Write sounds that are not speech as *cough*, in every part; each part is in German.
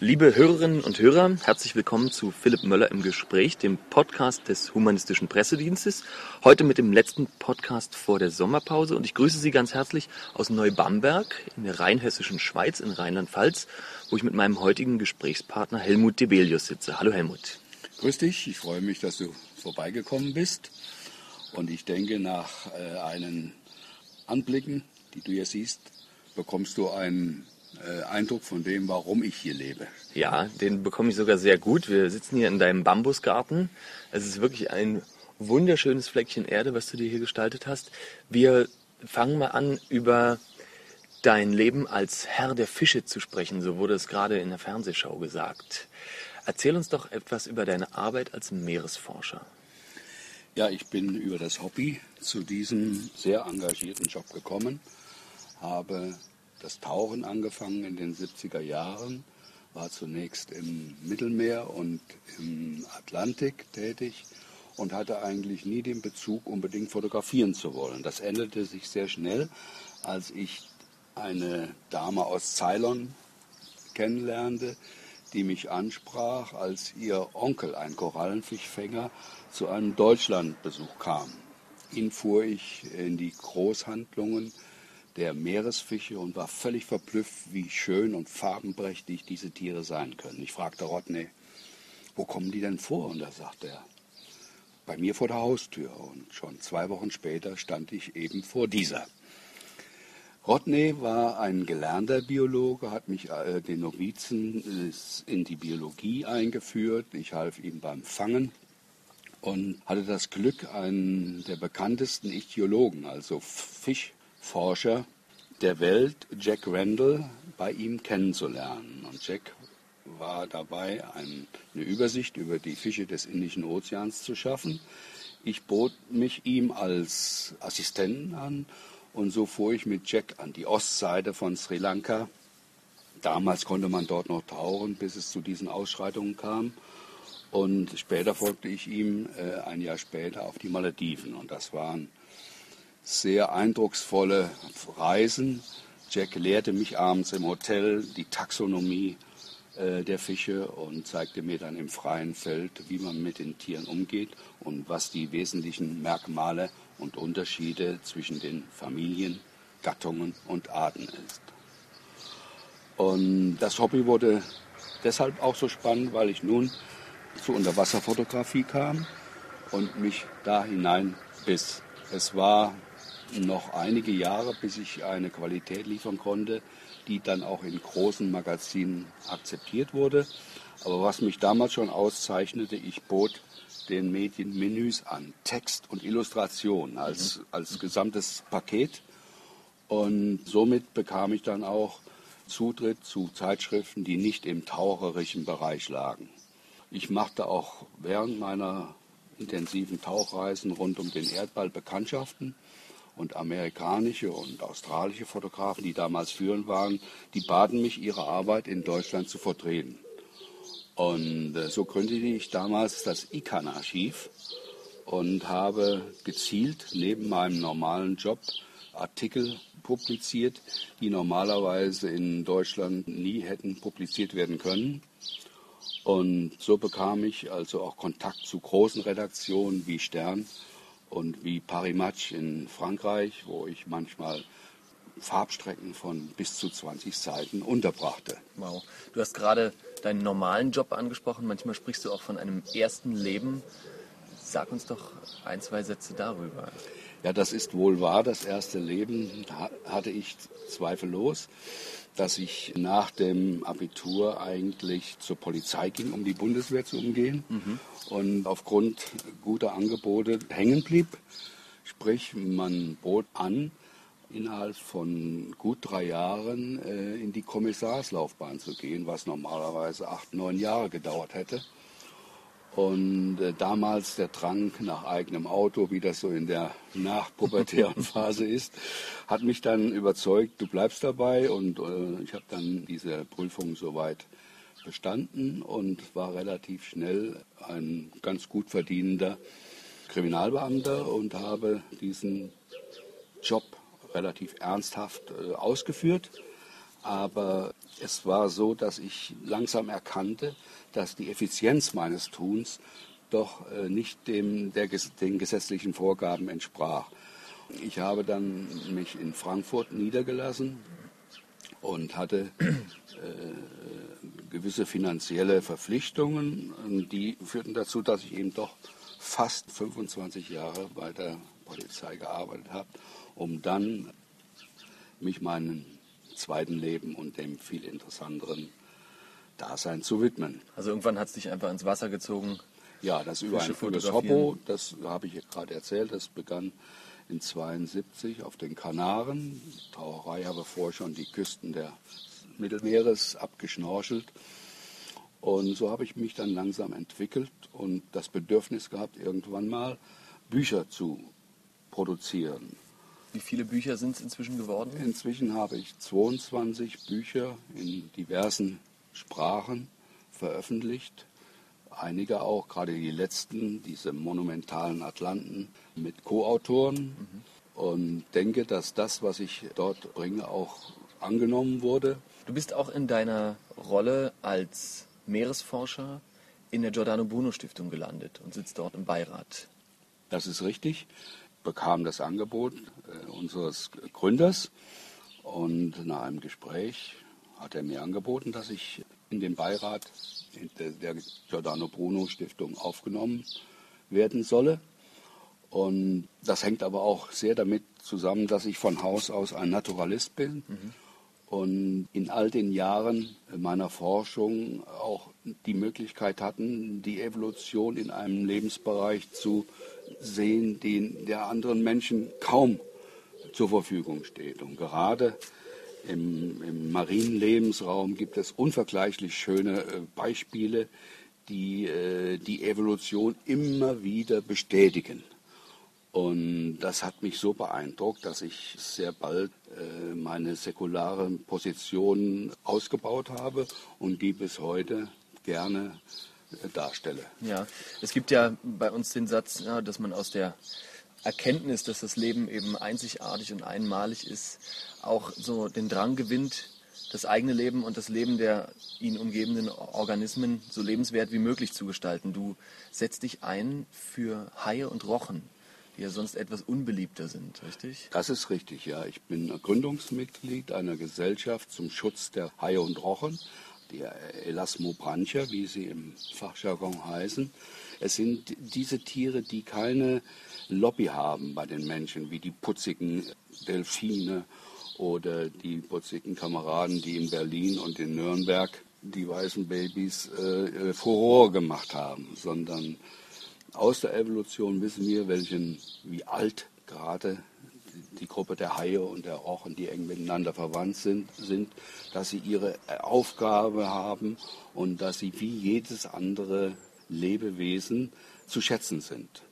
Liebe Hörerinnen und Hörer, herzlich willkommen zu Philipp Möller im Gespräch, dem Podcast des Humanistischen Pressedienstes. Heute mit dem letzten Podcast vor der Sommerpause und ich grüße Sie ganz herzlich aus Neubamberg in der rheinhessischen Schweiz in Rheinland-Pfalz, wo ich mit meinem heutigen Gesprächspartner Helmut Debelius sitze. Hallo Helmut. Grüß dich, ich freue mich, dass du vorbeigekommen bist und ich denke, nach äh, einen Anblicken, die du hier siehst, bekommst du einen äh, Eindruck von dem, warum ich hier lebe. Ja, den bekomme ich sogar sehr gut. Wir sitzen hier in deinem Bambusgarten. Es ist wirklich ein wunderschönes Fleckchen Erde, was du dir hier gestaltet hast. Wir fangen mal an, über dein Leben als Herr der Fische zu sprechen. So wurde es gerade in der Fernsehschau gesagt. Erzähl uns doch etwas über deine Arbeit als Meeresforscher. Ja, ich bin über das Hobby zu diesem sehr engagierten Job gekommen, habe das Tauchen angefangen in den 70er Jahren, war zunächst im Mittelmeer und im Atlantik tätig und hatte eigentlich nie den Bezug, unbedingt fotografieren zu wollen. Das änderte sich sehr schnell, als ich eine Dame aus Ceylon kennenlernte, die mich ansprach, als ihr Onkel, ein Korallenfischfänger, zu einem Deutschlandbesuch kam. Ihn fuhr ich in die Großhandlungen der Meeresfische und war völlig verblüfft, wie schön und farbenprächtig diese Tiere sein können. Ich fragte Rodney, wo kommen die denn vor? Und da sagte er, bei mir vor der Haustür. Und schon zwei Wochen später stand ich eben vor dieser. Rodney war ein gelernter Biologe, hat mich äh, den Novizen äh, in die Biologie eingeführt. Ich half ihm beim Fangen und hatte das Glück, einen der bekanntesten Ichthyologen, also Fisch, Forscher der Welt, Jack Randall, bei ihm kennenzulernen. Und Jack war dabei, eine Übersicht über die Fische des Indischen Ozeans zu schaffen. Ich bot mich ihm als Assistenten an und so fuhr ich mit Jack an die Ostseite von Sri Lanka. Damals konnte man dort noch tauchen, bis es zu diesen Ausschreitungen kam. Und später folgte ich ihm äh, ein Jahr später auf die Malediven. Und das waren sehr eindrucksvolle Reisen. Jack lehrte mich abends im Hotel die Taxonomie äh, der Fische und zeigte mir dann im freien Feld, wie man mit den Tieren umgeht und was die wesentlichen Merkmale und Unterschiede zwischen den Familien, Gattungen und Arten ist. Und das Hobby wurde deshalb auch so spannend, weil ich nun zur Unterwasserfotografie kam und mich da hinein biss. Es war noch einige Jahre, bis ich eine Qualität liefern konnte, die dann auch in großen Magazinen akzeptiert wurde. Aber was mich damals schon auszeichnete, ich bot den Medien Menüs an, Text und Illustration als, als gesamtes Paket. Und somit bekam ich dann auch Zutritt zu Zeitschriften, die nicht im taucherischen Bereich lagen. Ich machte auch während meiner intensiven Tauchreisen rund um den Erdball Bekanntschaften und amerikanische und australische Fotografen, die damals führend waren, die baten mich, ihre Arbeit in Deutschland zu vertreten. Und äh, so gründete ich damals das ICANN-Archiv und habe gezielt neben meinem normalen Job Artikel publiziert, die normalerweise in Deutschland nie hätten publiziert werden können. Und so bekam ich also auch Kontakt zu großen Redaktionen wie Stern und wie Paris Match in Frankreich, wo ich manchmal Farbstrecken von bis zu 20 Seiten unterbrachte. Wow. Du hast gerade deinen normalen Job angesprochen. Manchmal sprichst du auch von einem ersten Leben. Sag uns doch ein, zwei Sätze darüber. Ja, das ist wohl wahr. Das erste Leben hatte ich zweifellos dass ich nach dem Abitur eigentlich zur Polizei ging, um die Bundeswehr zu umgehen mhm. und aufgrund guter Angebote hängen blieb. Sprich, man bot an, innerhalb von gut drei Jahren äh, in die Kommissarslaufbahn zu gehen, was normalerweise acht, neun Jahre gedauert hätte. Und äh, damals der Drang nach eigenem Auto, wie das so in der nachpubertären *laughs* Phase ist, hat mich dann überzeugt, du bleibst dabei. Und äh, ich habe dann diese Prüfung soweit bestanden und war relativ schnell ein ganz gut verdienender Kriminalbeamter und habe diesen Job relativ ernsthaft äh, ausgeführt Aber es war so, dass ich langsam erkannte, dass die Effizienz meines Tuns doch äh, nicht dem, der, den gesetzlichen Vorgaben entsprach. Ich habe dann mich in Frankfurt niedergelassen und hatte äh, gewisse finanzielle Verpflichtungen. Die führten dazu, dass ich eben doch fast 25 Jahre bei der Polizei gearbeitet habe, um dann mich meinem zweiten Leben und dem viel interessanteren Dasein zu widmen. Also irgendwann hat es dich einfach ins Wasser gezogen? Ja, das über ein das Hoppo, das habe ich gerade erzählt, das begann in 72 auf den Kanaren. Taucherei habe vorher schon die Küsten der Mittelmeeres abgeschnorchelt. Und so habe ich mich dann langsam entwickelt und das Bedürfnis gehabt, irgendwann mal Bücher zu produzieren. Wie viele Bücher sind es inzwischen geworden? Inzwischen habe ich 22 Bücher in diversen Sprachen veröffentlicht. Einige auch, gerade die letzten, diese monumentalen Atlanten mit Co-Autoren. Mhm. Und denke, dass das, was ich dort bringe, auch angenommen wurde. Du bist auch in deiner Rolle als Meeresforscher in der Giordano Bruno Stiftung gelandet und sitzt dort im Beirat. Das ist richtig. Bekam das Angebot äh, unseres Gründers und nach einem Gespräch hat er mir angeboten, dass ich in den Beirat der Giordano Bruno Stiftung aufgenommen werden solle. Und das hängt aber auch sehr damit zusammen, dass ich von Haus aus ein Naturalist bin. Mhm und in all den Jahren meiner Forschung auch die Möglichkeit hatten, die Evolution in einem Lebensbereich zu sehen, den der anderen Menschen kaum zur Verfügung steht. Und gerade im, im marinen Lebensraum gibt es unvergleichlich schöne äh, Beispiele, die äh, die Evolution immer wieder bestätigen. Und das hat mich so beeindruckt, dass ich sehr bald äh, meine säkulare Position ausgebaut habe und die bis heute gerne darstelle. Ja, es gibt ja bei uns den Satz, ja, dass man aus der Erkenntnis, dass das Leben eben einzigartig und einmalig ist, auch so den Drang gewinnt, das eigene Leben und das Leben der ihn umgebenden Organismen so lebenswert wie möglich zu gestalten. Du setzt dich ein für Haie und Rochen die ja sonst etwas unbeliebter sind, richtig? Das ist richtig, ja. Ich bin Gründungsmitglied einer Gesellschaft zum Schutz der Haie und Rochen, die Elasmobrancher, wie sie im Fachjargon heißen. Es sind diese Tiere, die keine Lobby haben bei den Menschen, wie die putzigen Delfine oder die putzigen Kameraden, die in Berlin und in Nürnberg die weißen Babys äh, Furore gemacht haben, sondern aus der Evolution wissen wir, welchen, wie alt gerade die Gruppe der Haie und der Rochen, die eng miteinander verwandt sind, sind, dass sie ihre Aufgabe haben und dass sie wie jedes andere Lebewesen zu schätzen sind.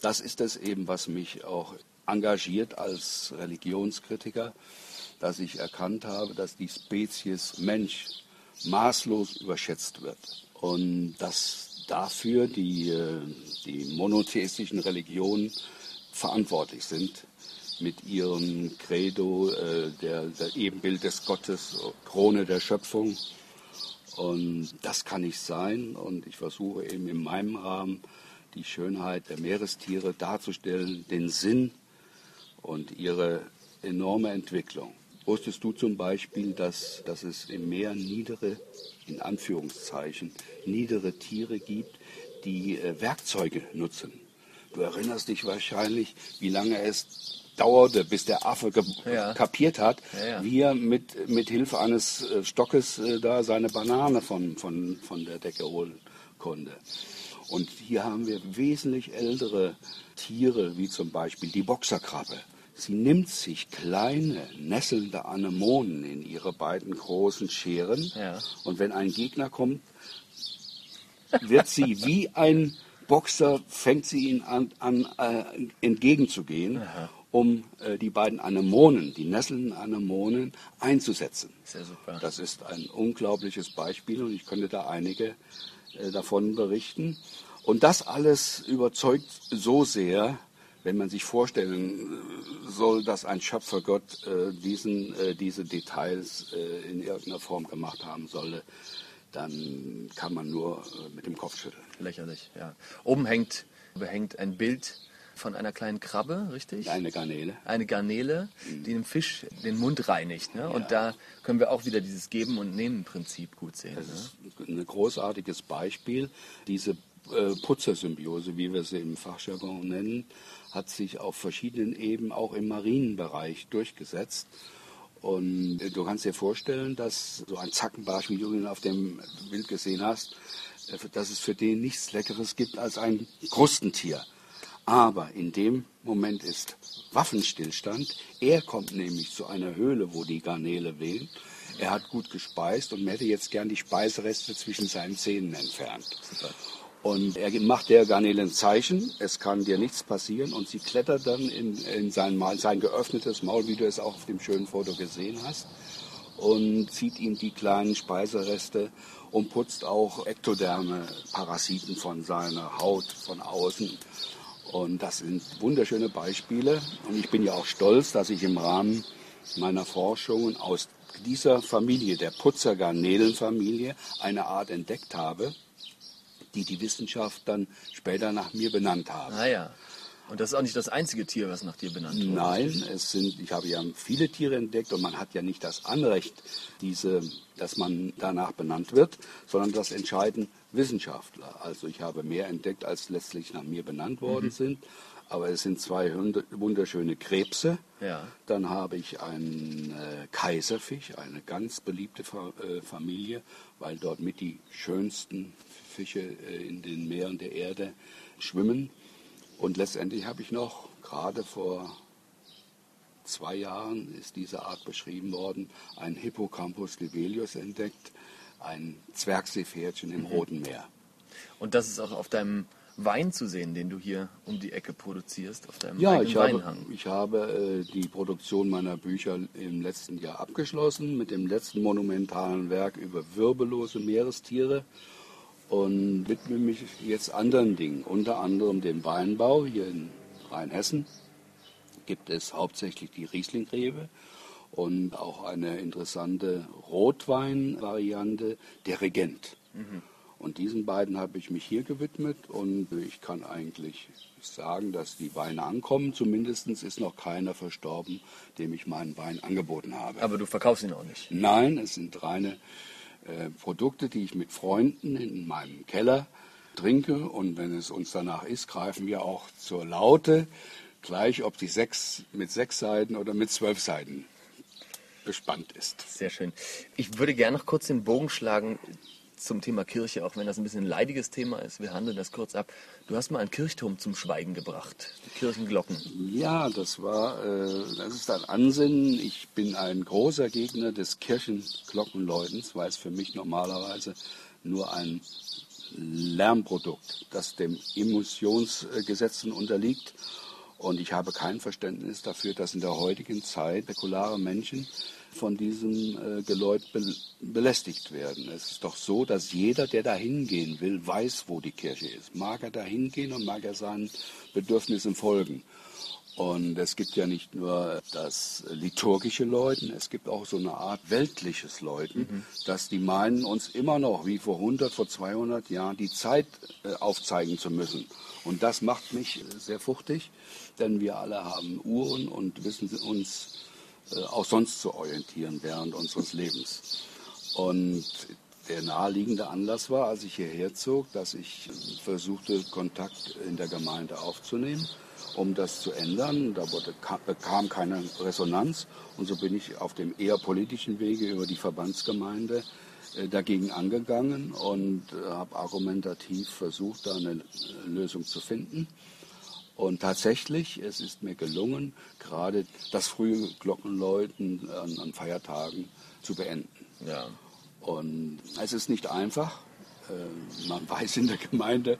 Das ist es eben, was mich auch engagiert als Religionskritiker, dass ich erkannt habe, dass die Spezies Mensch maßlos überschätzt wird und dass dafür die, äh, die monotheistischen Religionen verantwortlich sind mit ihrem Credo, äh, der, der Ebenbild des Gottes, Krone der Schöpfung. Und das kann nicht sein. Und ich versuche eben in meinem Rahmen die Schönheit der Meerestiere darzustellen, den Sinn und ihre enorme Entwicklung. Wusstest du zum Beispiel, dass, dass es im Meer niedere, in Anführungszeichen, niedere Tiere gibt, die äh, Werkzeuge nutzen? Du erinnerst dich wahrscheinlich, wie lange es dauerte, bis der Affe ja. kapiert hat, ja, ja. wie er mit, mit Hilfe eines äh, Stockes äh, da seine Banane von, von, von der Decke holen konnte. Und hier haben wir wesentlich ältere Tiere, wie zum Beispiel die Boxerkrabbe. Sie nimmt sich kleine, nesselnde Anemonen in ihre beiden großen Scheren. Und wenn ein Gegner kommt, wird sie *laughs* wie ein Boxer, fängt sie ihn an, an äh, entgegenzugehen, Aha. Um äh, die beiden Anemonen, die nesselnden Anemonen, einzusetzen. Sehr super. Das ist ein unglaubliches Beispiel und ich könnte da einige äh, davon berichten. Und das alles überzeugt so sehr, wenn man sich vorstellen äh, soll, dass ein Schöpfergott äh, diesen, äh, diese Details äh, in irgendeiner Form gemacht haben solle, dann kann man nur mit dem Kopf schütteln. Lächerlich, ja. Oben hängt, hängt ein Bild von einer kleinen Krabbe, richtig? Eine Garnele. Eine Garnele, die dem Fisch den Mund reinigt. Ne? Und da können wir auch wieder dieses Geben- und Nehmen-Prinzip gut sehen. Das Ne? ist ein großartiges Beispiel. Diese äh, Putzersymbiose, wie wir sie im Fachjargon nennen, hat sich auf verschiedenen Ebenen auch im Marienbereich durchgesetzt. Und äh, du kannst dir vorstellen, dass so ein Zackenbarsch, wie du ihn auf dem Bild gesehen hast, äh, dass es für den nichts Leckeres gibt als ein Krustentier. Aber in dem Moment ist Waffenstillstand. Er kommt nämlich zu einer Höhle, wo die Garnele wählen. Er hat gut gespeist und hätte jetzt gern die Speisereste zwischen seinen Zähnen entfernt. Und er macht der Garnele ein Zeichen, es kann dir nichts passieren und sie klettert dann in, in sein, Maul, sein geöffnetes Maul, wie du es auch auf dem schönen Foto gesehen hast, und zieht ihm die kleinen Speisereste und putzt auch ektoderme Parasiten von seiner Haut von außen. Und das sind wunderschöne Beispiele. Und ich bin ja auch stolz, dass ich im Rahmen meiner Forschungen aus dieser Familie, der Putzergarnelenfamilie, eine Art entdeckt habe, die die Wissenschaft dann später nach mir benannt haben. Ah ja. Und das ist auch nicht das einzige Tier, was nach dir benannt wurde. Nein, es sind, ich habe ja viele Tiere entdeckt und man hat ja nicht das Anrecht, diese, dass man danach benannt wird, sondern das entscheiden Wissenschaftler. Also ich habe mehr entdeckt, als letztlich nach mir benannt worden Mhm. sind. Aber es sind zwei wunderschöne Krebse. Ja. Dann habe ich einen äh, Kaiserfisch, eine ganz beliebte Fa äh, Familie, weil dort mit die schönsten Fische äh, in den Meeren der Erde schwimmen. Und letztendlich habe ich noch, gerade vor zwei Jahren ist diese Art beschrieben worden, ein Hippocampus libelius entdeckt, ein Zwergseepferdchen im Roten Meer. Und das ist auch auf deinem Wein zu sehen, den du hier um die Ecke produzierst, auf deinem Ja, ich habe, Weinhang. ich habe äh, die Produktion meiner Bücher im letzten Jahr abgeschlossen mit dem letzten monumentalen Werk über wirbellose Meerestiere und widme mich jetzt anderen Dingen, unter anderem dem Weinbau hier in Rheinhessen. Gibt es hauptsächlich die Rieslingrebe und auch eine interessante Rotweinvariante, der Regent. Und diesen beiden habe ich mich hier gewidmet und ich kann eigentlich sagen, dass die Weine ankommen. Zumindest ist noch keiner verstorben, dem ich meinen Wein angeboten habe. Aber du verkaufst ihn auch nicht. Nein, es sind reine äh, Produkte, die ich mit Freunden in meinem Keller trinke. Und wenn es uns danach ist, greifen wir auch zur Laute, gleich ob die sechs mit sechs Seiten oder mit zwölf Seiten bespannt ist. Sehr schön. Ich würde gerne noch kurz den Bogen schlagen zum Thema Kirche, auch wenn das ein bisschen ein leidiges Thema ist. Wir handeln das kurz ab. Du hast mal einen Kirchturm zum Schweigen gebracht. Die Kirchenglocken. Ja, das war, äh, das ist ein Ansinnen. Ich bin ein großer Gegner des Kirchenglockenläutens, weil es für mich normalerweise nur ein Lärmprodukt, das dem Emissionsgesetzen unterliegt. Und ich habe kein Verständnis dafür, dass in der heutigen Zeit säkulare Menschen von diesem äh, Geläut be belästigt werden. Es ist doch so, dass jeder, der da hingehen will, weiß, wo die Kirche ist. Mag er da hingehen und mag er seinen Bedürfnissen folgen. Und es gibt ja nicht nur das liturgische Läuten, es gibt auch so eine Art weltliches Läuten, dass die meinen, uns immer noch wie vor 100, vor 200 Jahren die Zeit äh, aufzeigen zu müssen. Und das macht mich äh, sehr fuchtig, denn wir alle haben Uhren und wissen uns äh, auch sonst zu orientieren während unseres Lebens. Und der naheliegende Anlass war, als ich hierher zog, dass ich versuchte, Kontakt in der Gemeinde aufzunehmen, um das zu ändern. Da wurde, bekam keine Resonanz und so bin ich auf dem eher politischen Wege über die Verbandsgemeinde äh, dagegen angegangen und äh, habe argumentativ versucht, da eine Lösung zu finden. Und tatsächlich, es ist mir gelungen, gerade das frühe Glockenläuten an, an Feiertagen zu beenden. Ja. Und es ist nicht einfach. Äh, Man *laughs* weiß in der Gemeinde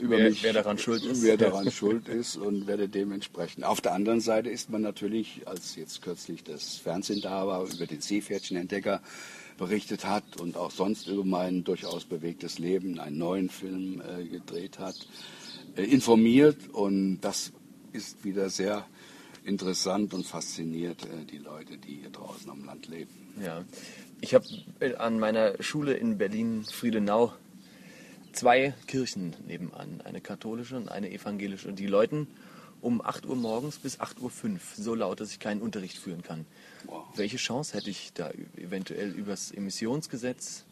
über Wer- mich, wer daran schuld ist. wer daran schuld ist und werde dementsprechend. Auf der anderen Seite ist man natürlich, als jetzt kürzlich das Fernsehen da war, über den Seepferdchenentdecker berichtet hat und auch sonst über mein durchaus bewegtes Leben einen neuen Film äh, gedreht hat, äh, informiert und das ist wieder sehr interessant und fasziniert äh, die Leute, die hier draußen am Land leben. Ja, ich habe an meiner Schule in Berlin-Friedenau zwei Kirchen nebenan, eine katholische und eine evangelische. Und die läuten um 8 Uhr morgens bis 8.05 Uhr so laut, dass ich keinen Unterricht führen kann. Wow. Welche Chance hätte ich da eventuell übers Emissionsgesetz?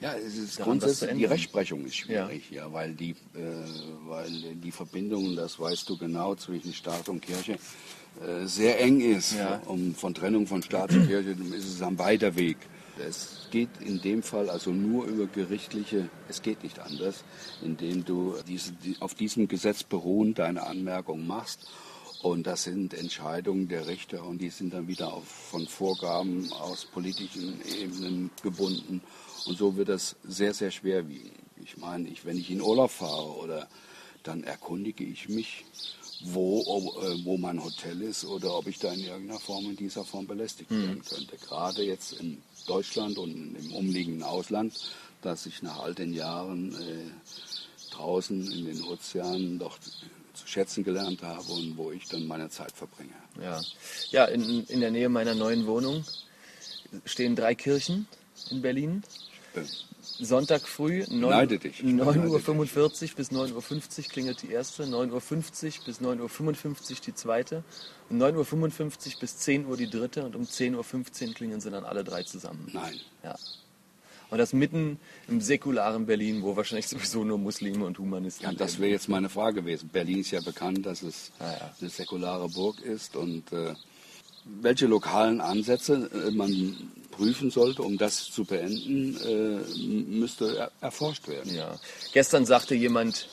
Ja, es ist grundsätzlich, die Rechtsprechung ist schwierig, ja, ja weil, die, äh, weil die Verbindung, das weißt du genau, zwischen Staat und Kirche äh, sehr eng ist. Ja. Um, von Trennung von Staat und Kirche ist es ein weiter Weg. Es geht in dem Fall also nur über gerichtliche, es geht nicht anders, indem du diese, auf diesem Gesetz beruhen deine Anmerkung machst. Und das sind Entscheidungen der Richter und die sind dann wieder auf, von Vorgaben aus politischen Ebenen gebunden. Und so wird das sehr, sehr schwer wiegen. Ich meine, ich, wenn ich in Urlaub fahre oder dann erkundige ich mich wo, äh, wo mein Hotel ist oder ob ich da in irgendeiner Form in dieser Form belästigt mhm. werden könnte. Gerade jetzt in Deutschland und im umliegenden Ausland, dass ich nach all den Jahren äh, draußen in den Ozeanen doch zu schätzen gelernt habe und wo ich dann meine Zeit verbringe. Ja, ja in, in der Nähe meiner neuen Wohnung stehen drei Kirchen in Berlin. Sonntag früh 9.45 Uhr bis 9.50 Uhr klingelt die erste, 9.50 Uhr bis 9.55 Uhr die zweite und 9.55 Uhr bis 10 Uhr die dritte und um 10.15 Uhr klingeln sie dann alle drei zusammen. Nein. Ja. Und das mitten im säkularen Berlin, wo wahrscheinlich sowieso nur Muslime und Humanisten Ja, das wäre jetzt meine Frage gewesen. Berlin ist ja bekannt, dass es ah, ja. eine säkulare Burg ist und äh, welche lokalen Ansätze äh, man prüfen sollte, um das zu beenden, äh, müsste er erforscht werden. Ja. Gestern sagte jemand,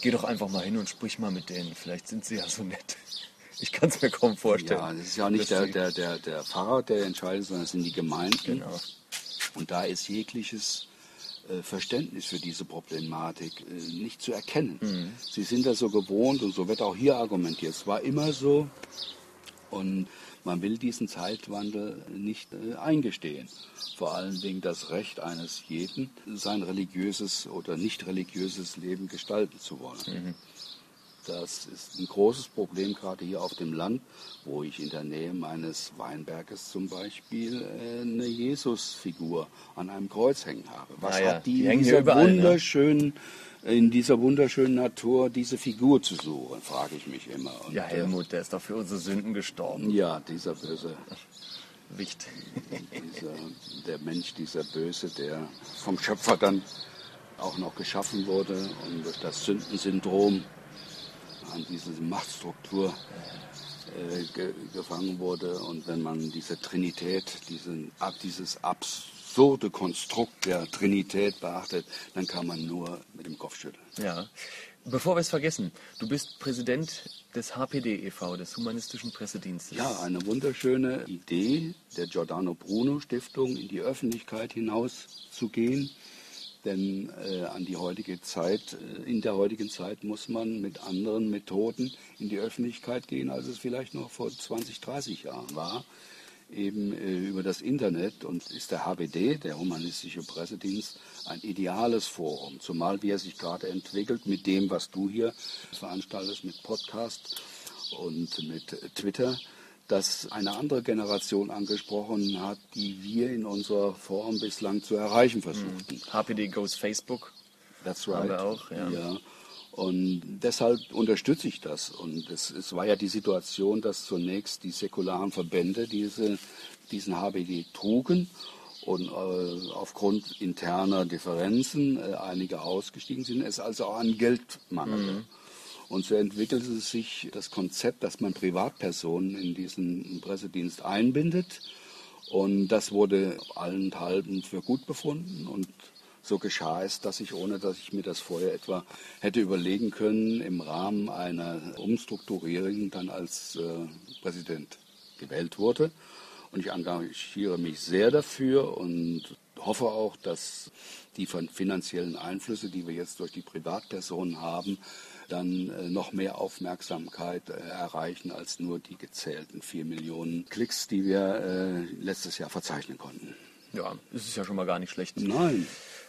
geh doch einfach mal hin und sprich mal mit denen. Vielleicht sind sie ja so nett. Ich kann es mir kaum vorstellen. Ja, das ist ja nicht der, der, der, der Pfarrer, der entscheidet, sondern es sind die Gemeinden. Genau. Und da ist jegliches äh, Verständnis für diese Problematik nicht zu erkennen. Mhm. Sie sind das so gewohnt und so wird auch hier argumentiert. Es war immer so, und man will diesen Zeitwandel nicht äh, eingestehen. Vor allem wegen das Recht eines jeden, sein religiöses oder nicht religiöses Leben gestalten zu wollen. Mhm. Das ist ein großes Problem gerade hier auf dem Land, wo ich in der Nähe meines Weinberges zum Beispiel äh, eine Jesusfigur an einem Kreuz hängen habe. Was ah ja, hat die, die in dieser überall, ne? wunderschönen ne? in dieser wunderschönen Natur diese Figur zu suchen, frage ich mich immer. Und, ja, Helmut, der ist doch für unsere Sünden gestorben. Ja, dieser böse *laughs* Wicht. dieser, der Mensch, dieser Böse, der vom Schöpfer dann auch noch geschaffen wurde und durch das Sündensyndrom an diese Machtstruktur äh, ge gefangen wurde. Und wenn man diese Trinität, diesen, dieses Abs absurde Konstrukt der Trinität beachtet, dann kann man nur mit dem Kopf schütteln. Ja. Bevor wir es vergessen, du bist Präsident des HPD e.V., des Humanistischen Pressedienstes. Ja, eine wunderschöne Idee der Giordano Bruno Stiftung, in die Öffentlichkeit hinaus zu gehen. Denn äh, an die heutige Zeit, äh, in der heutigen Zeit muss man mit anderen Methoden in die Öffentlichkeit gehen, als es vielleicht noch vor 20, 30 Jahren war. Eben äh, über das Internet und ist der HBD, der Humanistische Pressedienst, ein ideales Forum, zumal wie er sich gerade entwickelt mit dem, was du hier veranstaltest, mit Podcast und mit Twitter, das eine andere Generation angesprochen hat, die wir in unserer Form bislang zu erreichen versuchten. HPD goes Facebook. That's right. Haben wir auch, ja. ja. Und deshalb unterstütze ich das. Und es, es, war ja die Situation, dass zunächst die säkularen Verbände diese, diesen HBD trugen und äh, aufgrund interner Differenzen äh, einige ausgestiegen sind, es also auch an Geld mangelte. Mhm. Und so entwickelte sich das Konzept, dass man Privatpersonen in diesen Pressedienst einbindet. Und das wurde allenthalben für gut befunden und so geschah es, dass ich, ohne dass ich mir das vorher etwa hätte überlegen können, im Rahmen einer Umstrukturierung dann als äh, Präsident gewählt wurde. Und ich engagiere mich sehr dafür und hoffe auch, dass die finanziellen Einflüsse, die wir jetzt durch die Privatpersonen haben, dann äh, noch mehr Aufmerksamkeit äh, erreichen als nur die gezählten vier Millionen Klicks, die wir äh, letztes Jahr verzeichnen konnten. Ja, das ist ja schon mal gar nicht schlecht. Nein.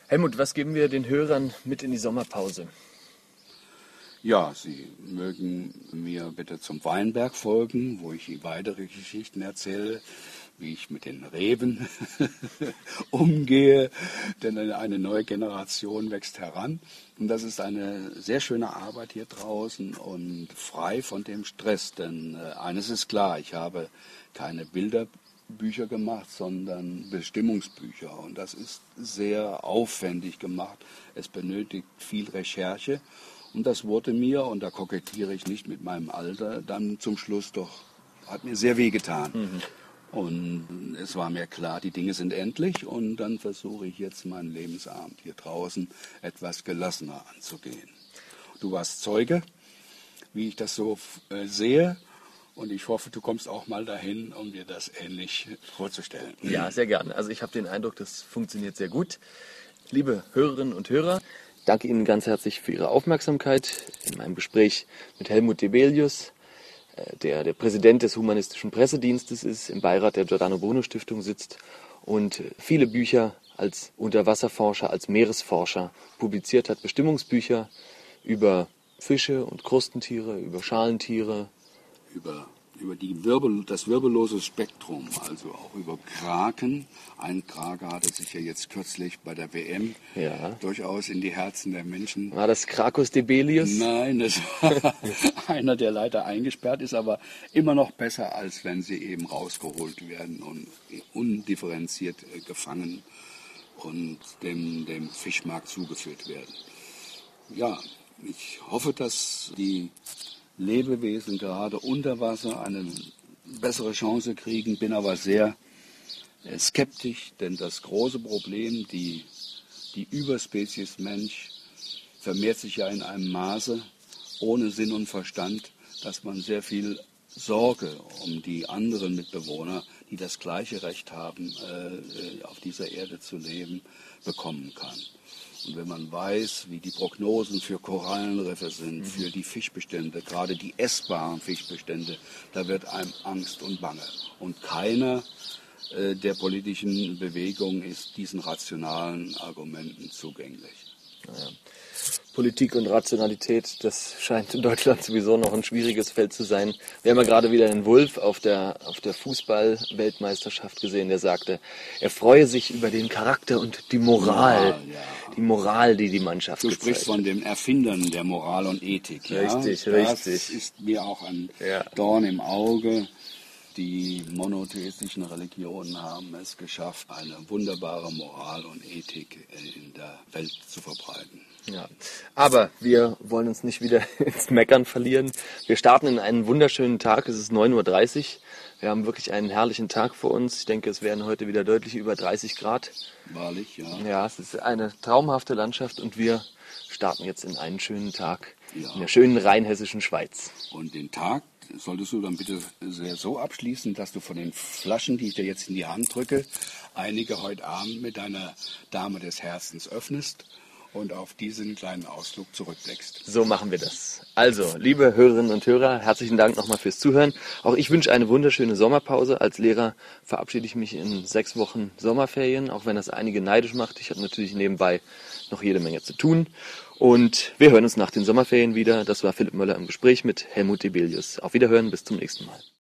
Helmut, was geben wir den Hörern mit in die Sommerpause? Ja, Sie mögen mir bitte zum Weinberg folgen, wo ich weitere Geschichten erzähle, wie ich mit den Reben *laughs* umgehe, denn eine neue Generation wächst heran. Und das ist eine sehr schöne Arbeit hier draußen und frei von dem Stress, denn äh, eines ist klar, ich habe keine Bilderbücher gemacht, sondern Bestimmungsbücher. Und das ist sehr aufwendig gemacht. Es benötigt viel Recherche. Und das wurde mir, und da kokettiere ich nicht mit meinem Alter, dann zum Schluss doch, hat mir sehr wehgetan. Mhm. Und es war mir klar, die Dinge sind endlich und dann versuche ich jetzt meinen Lebensabend hier draußen etwas gelassener anzugehen. Du warst Zeuge, wie ich das so äh, sehe und ich hoffe, du kommst auch mal dahin, um dir das ähnlich vorzustellen. Ja, sehr gerne. Also ich habe den Eindruck, das funktioniert sehr gut. Liebe Hörerinnen und Hörer, danke Ihnen ganz herzlich für Ihre Aufmerksamkeit in meinem Gespräch mit Helmut Debelius, der der Präsident des Humanistischen Pressedienstes ist, im Beirat der Giordano Bruno Stiftung sitzt und viele Bücher als Unterwasserforscher, als Meeresforscher publiziert hat, Bestimmungsbücher über Fische und Krustentiere, über Schalentiere, über über die Wirbel, das wirbellose Spektrum, also auch über Kraken. Ein Krake hatte sich ja jetzt kürzlich bei der WM ja. durchaus in die Herzen der Menschen. War das Krakus debelius? Nein, das war *laughs* einer, der leider eingesperrt ist, aber immer noch besser, als wenn sie eben rausgeholt werden und undifferenziert äh, gefangen und dem, dem Fischmarkt zugeführt werden. Ja, ich hoffe, dass die Lebewesen gerade unter Wasser eine bessere Chance kriegen, bin aber sehr äh, skeptisch, denn das große Problem, die, die Überspezies Mensch, vermehrt sich ja in einem Maße ohne Sinn und Verstand, dass man sehr viel Sorge um die anderen Mitbewohner, die das gleiche Recht haben, äh, äh, auf dieser Erde zu leben, bekommen kann. Und wenn man weiß, wie die Prognosen für Korallenriffe sind, mhm. für die Fischbestände, gerade die essbaren Fischbestände, da wird einem Angst und Bange. Und keiner äh, der politischen Bewegung ist diesen rationalen Argumenten zugänglich. Naja. Politik und Rationalität, das scheint in Deutschland sowieso noch ein schwieriges Feld zu sein. Wir haben ja gerade wieder einen Wolf auf der, auf der Fußball-Weltmeisterschaft gesehen, der sagte, er freue sich über den Charakter und die Moral, Moral ja. die Moral, die die Mannschaft Du sprichst von den Erfindern der Moral und Ethik. Ja? Richtig, das richtig. Das ist mir auch ein ja. Dorn im Auge. Die monotheistischen Religionen haben es geschafft, eine wunderbare Moral und Ethik in der Welt zu verbreiten. Ja, aber wir wollen uns nicht wieder *laughs* ins Meckern verlieren. Wir starten in einen wunderschönen Tag. Es ist 9.30 Uhr. Wir haben wirklich einen herrlichen Tag vor uns. Ich denke, es werden heute wieder deutlich über 30 Grad. Wahrlich, ja. Ja, es ist eine traumhafte Landschaft und wir starten jetzt in einen schönen Tag ja. in der schönen rheinhessischen Schweiz. Und den Tag solltest du dann bitte so abschließen, dass du von den Flaschen, die ich dir jetzt in die Hand drücke, einige heute Abend mit deiner Dame des Herzens öffnest und auf diesen kleinen Ausflug zurückblickst. So machen wir das. Also, liebe Hörerinnen und Hörer, herzlichen Dank nochmal fürs Zuhören. Auch ich wünsche eine wunderschöne Sommerpause. Als Lehrer verabschiede ich mich in sechs Wochen Sommerferien, auch wenn das einige neidisch macht. Ich habe natürlich nebenbei noch jede Menge zu tun. Und wir hören uns nach den Sommerferien wieder. Das war Philipp Möller im Gespräch mit Helmut Debelius. Auf Wiederhören, bis zum nächsten Mal.